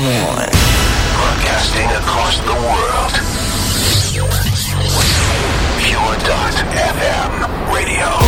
On. Broadcasting across the world. Pure.fm radio.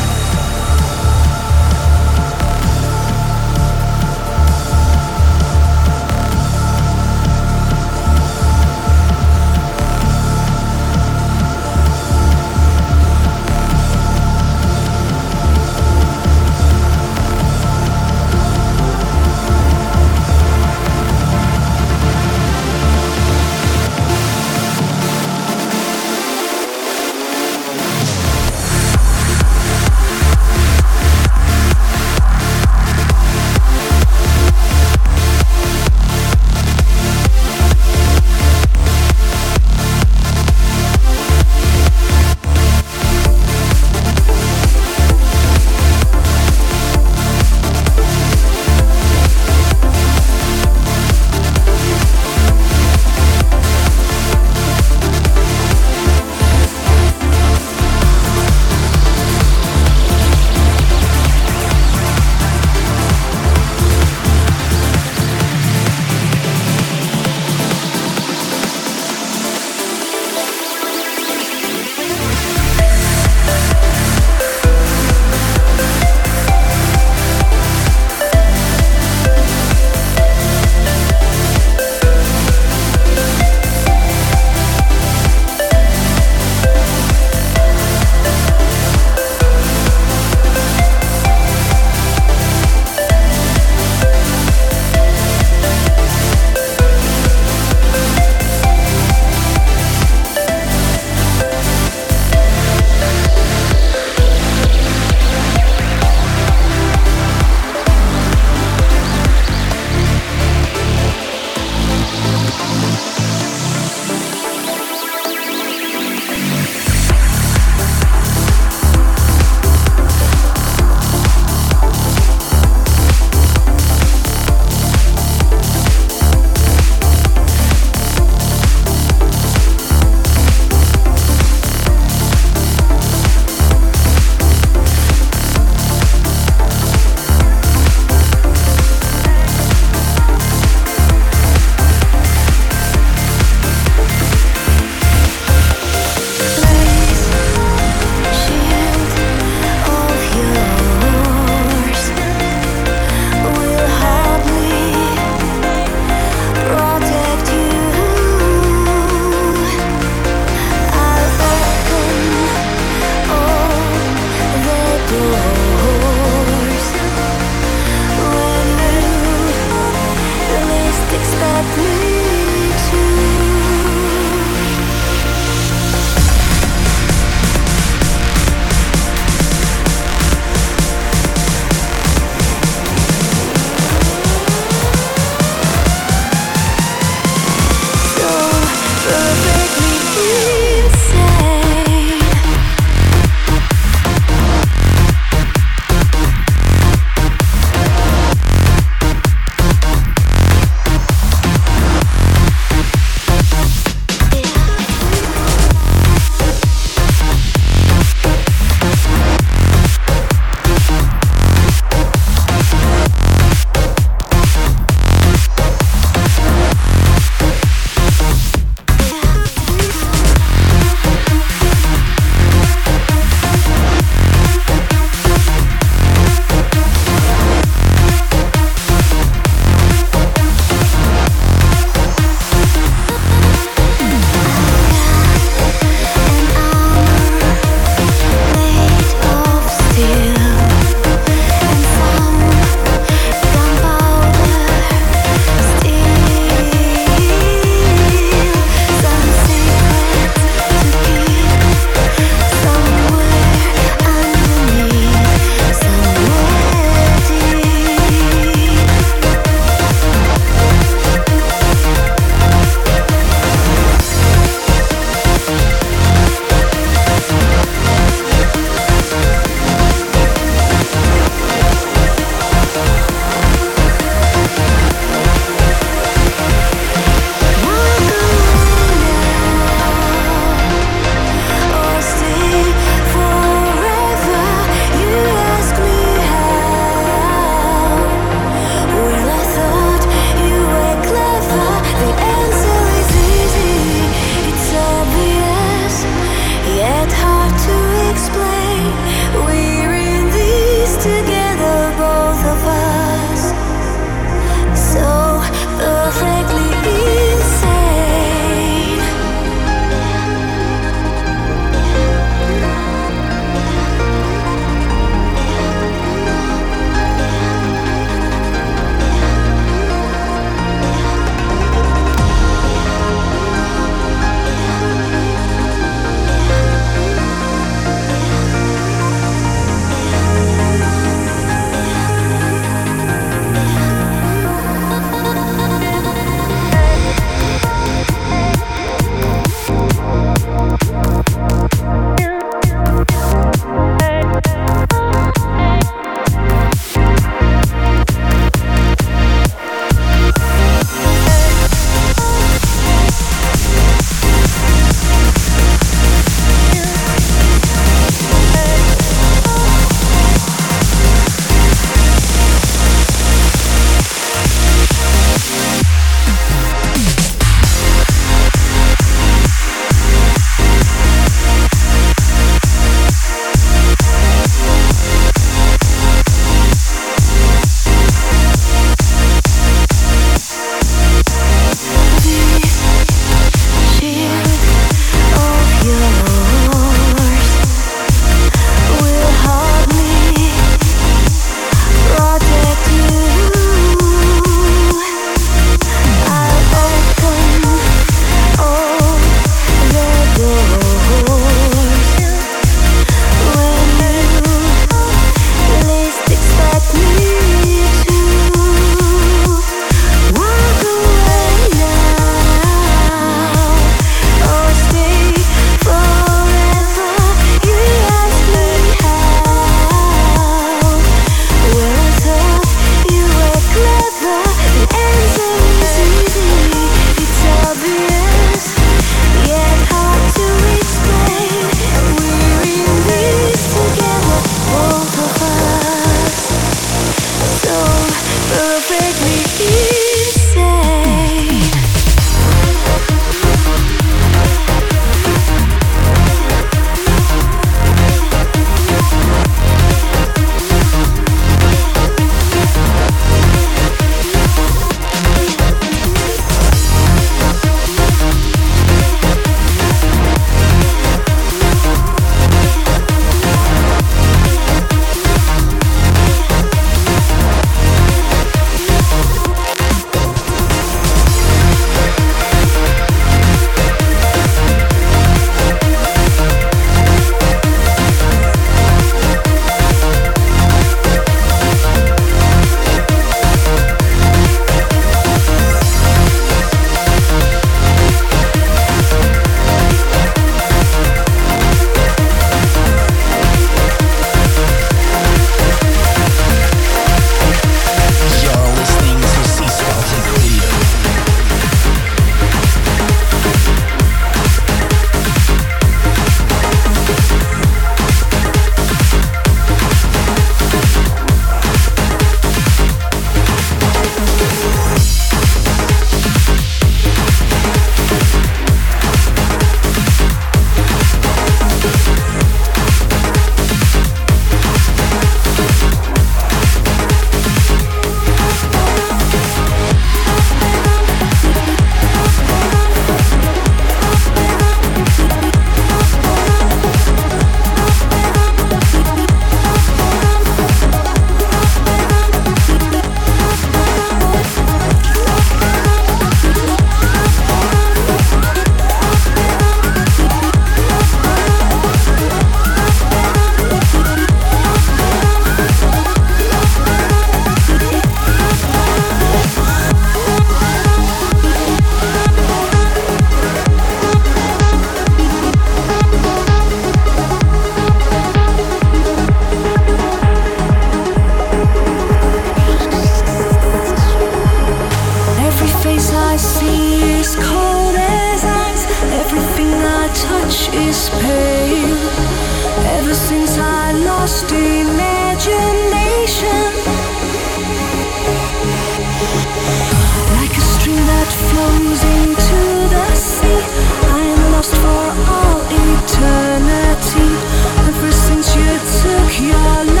your love